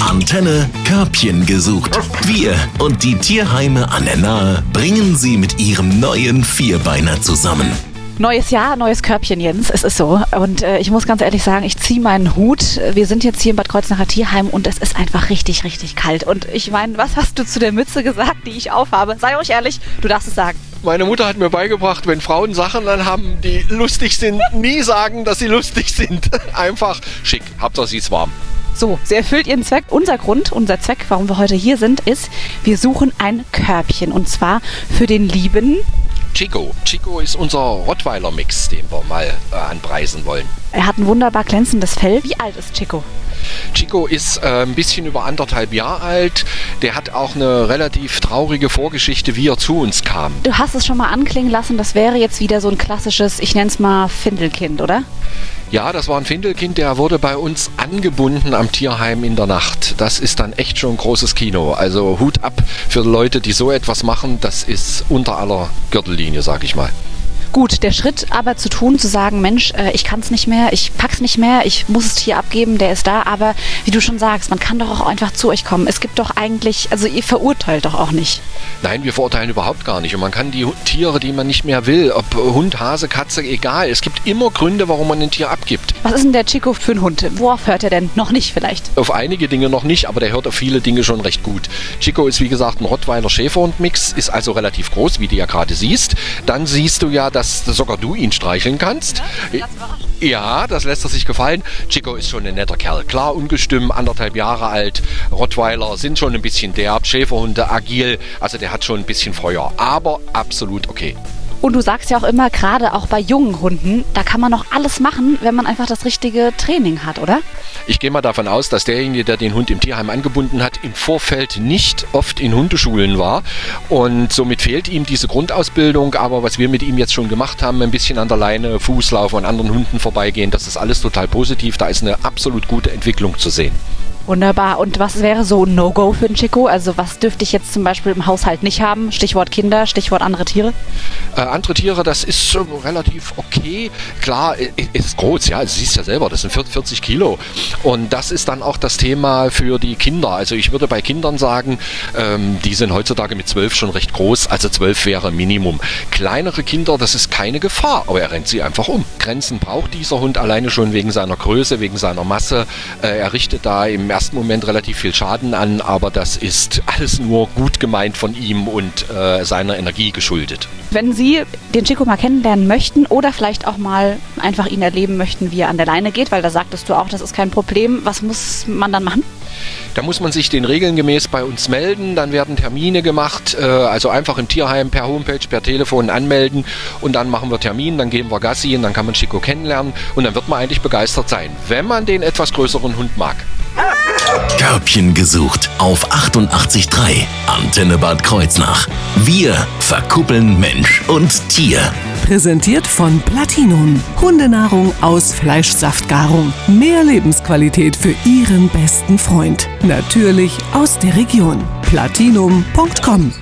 Antenne Körbchen gesucht. Wir und die Tierheime an der Nahe bringen sie mit ihrem neuen Vierbeiner zusammen. Neues Jahr, neues Körbchen, Jens. Es ist so. Und äh, ich muss ganz ehrlich sagen, ich ziehe meinen Hut. Wir sind jetzt hier im Bad Kreuznacher Tierheim und es ist einfach richtig, richtig kalt. Und ich meine, was hast du zu der Mütze gesagt, die ich aufhabe? Sei euch ehrlich, du darfst es sagen. Meine Mutter hat mir beigebracht, wenn Frauen Sachen anhaben, die lustig sind, nie sagen, dass sie lustig sind. Einfach schick. Hauptsache sie ist warm. So, sie erfüllt ihren Zweck. Unser Grund, unser Zweck, warum wir heute hier sind, ist, wir suchen ein Körbchen. Und zwar für den lieben Chico. Chico ist unser Rottweiler-Mix, den wir mal äh, anpreisen wollen. Er hat ein wunderbar glänzendes Fell. Wie alt ist Chico? Chico ist äh, ein bisschen über anderthalb Jahre alt. Der hat auch eine relativ traurige Vorgeschichte, wie er zu uns kam. Du hast es schon mal anklingen lassen, das wäre jetzt wieder so ein klassisches, ich nenne es mal Findelkind, oder? Ja, das war ein Findelkind, der wurde bei uns angebunden am Tierheim in der Nacht. Das ist dann echt schon ein großes Kino. Also Hut ab für Leute, die so etwas machen. Das ist unter aller Gürtellinie, sag ich mal. Gut, der Schritt aber zu tun, zu sagen, Mensch, äh, ich kann es nicht mehr, ich pack's nicht mehr, ich muss es hier abgeben, der ist da, aber wie du schon sagst, man kann doch auch einfach zu euch kommen. Es gibt doch eigentlich, also ihr verurteilt doch auch nicht. Nein, wir verurteilen überhaupt gar nicht. Und man kann die Tiere, die man nicht mehr will, ob Hund, Hase, Katze, egal. Es gibt immer Gründe, warum man ein Tier abgibt. Was ist denn der Chico für ein Hund? Worauf hört er denn? Noch nicht vielleicht? Auf einige Dinge noch nicht, aber der hört auf viele Dinge schon recht gut. Chico ist wie gesagt ein Rottweiler Schäferhund-Mix, ist also relativ groß, wie du ja gerade siehst. Dann siehst du ja, dass sogar du ihn streicheln kannst. Ja, das lässt er sich gefallen. Chico ist schon ein netter Kerl. Klar, ungestüm, anderthalb Jahre alt. Rottweiler sind schon ein bisschen derb. Schäferhunde agil. Also der hat schon ein bisschen Feuer. Aber absolut okay. Und du sagst ja auch immer, gerade auch bei jungen Hunden, da kann man noch alles machen, wenn man einfach das richtige Training hat, oder? Ich gehe mal davon aus, dass derjenige, der den Hund im Tierheim angebunden hat, im Vorfeld nicht oft in Hundeschulen war. Und somit fehlt ihm diese Grundausbildung. Aber was wir mit ihm jetzt schon gemacht haben, ein bisschen an der Leine, Fußlauf und anderen Hunden vorbeigehen, das ist alles total positiv. Da ist eine absolut gute Entwicklung zu sehen. Wunderbar. Und was wäre so ein No-Go für den Chico? Also was dürfte ich jetzt zum Beispiel im Haushalt nicht haben? Stichwort Kinder, Stichwort andere Tiere? Äh, andere Tiere, das ist äh, relativ okay. Klar, ist groß, ja, du siehst ja selber, das sind 40 Kilo. Und das ist dann auch das Thema für die Kinder. Also ich würde bei Kindern sagen, ähm, die sind heutzutage mit 12 schon recht groß, also 12 wäre Minimum. Kleinere Kinder, das ist keine Gefahr, aber er rennt sie einfach um. Grenzen braucht dieser Hund alleine schon wegen seiner Größe, wegen seiner Masse. Äh, er richtet da im ersten Moment relativ viel Schaden an, aber das ist alles nur gut gemeint von ihm und äh, seiner Energie geschuldet. Wenn Sie den Chico mal kennenlernen möchten oder vielleicht auch mal einfach ihn erleben möchten, wie er an der Leine geht, weil da sagtest du auch, das ist kein Problem, was muss man dann machen? Da muss man sich den Regeln gemäß bei uns melden, dann werden Termine gemacht, äh, also einfach im Tierheim per Homepage, per Telefon anmelden und dann machen wir Termin, dann gehen wir Gassi und dann kann man Chico kennenlernen und dann wird man eigentlich begeistert sein, wenn man den etwas größeren Hund mag. Körbchen gesucht auf 88.3 Antenne Bad Kreuznach. Wir verkuppeln Mensch und Tier. Präsentiert von Platinum. Hundenahrung aus Fleischsaftgarung. Mehr Lebensqualität für Ihren besten Freund. Natürlich aus der Region. Platinum.com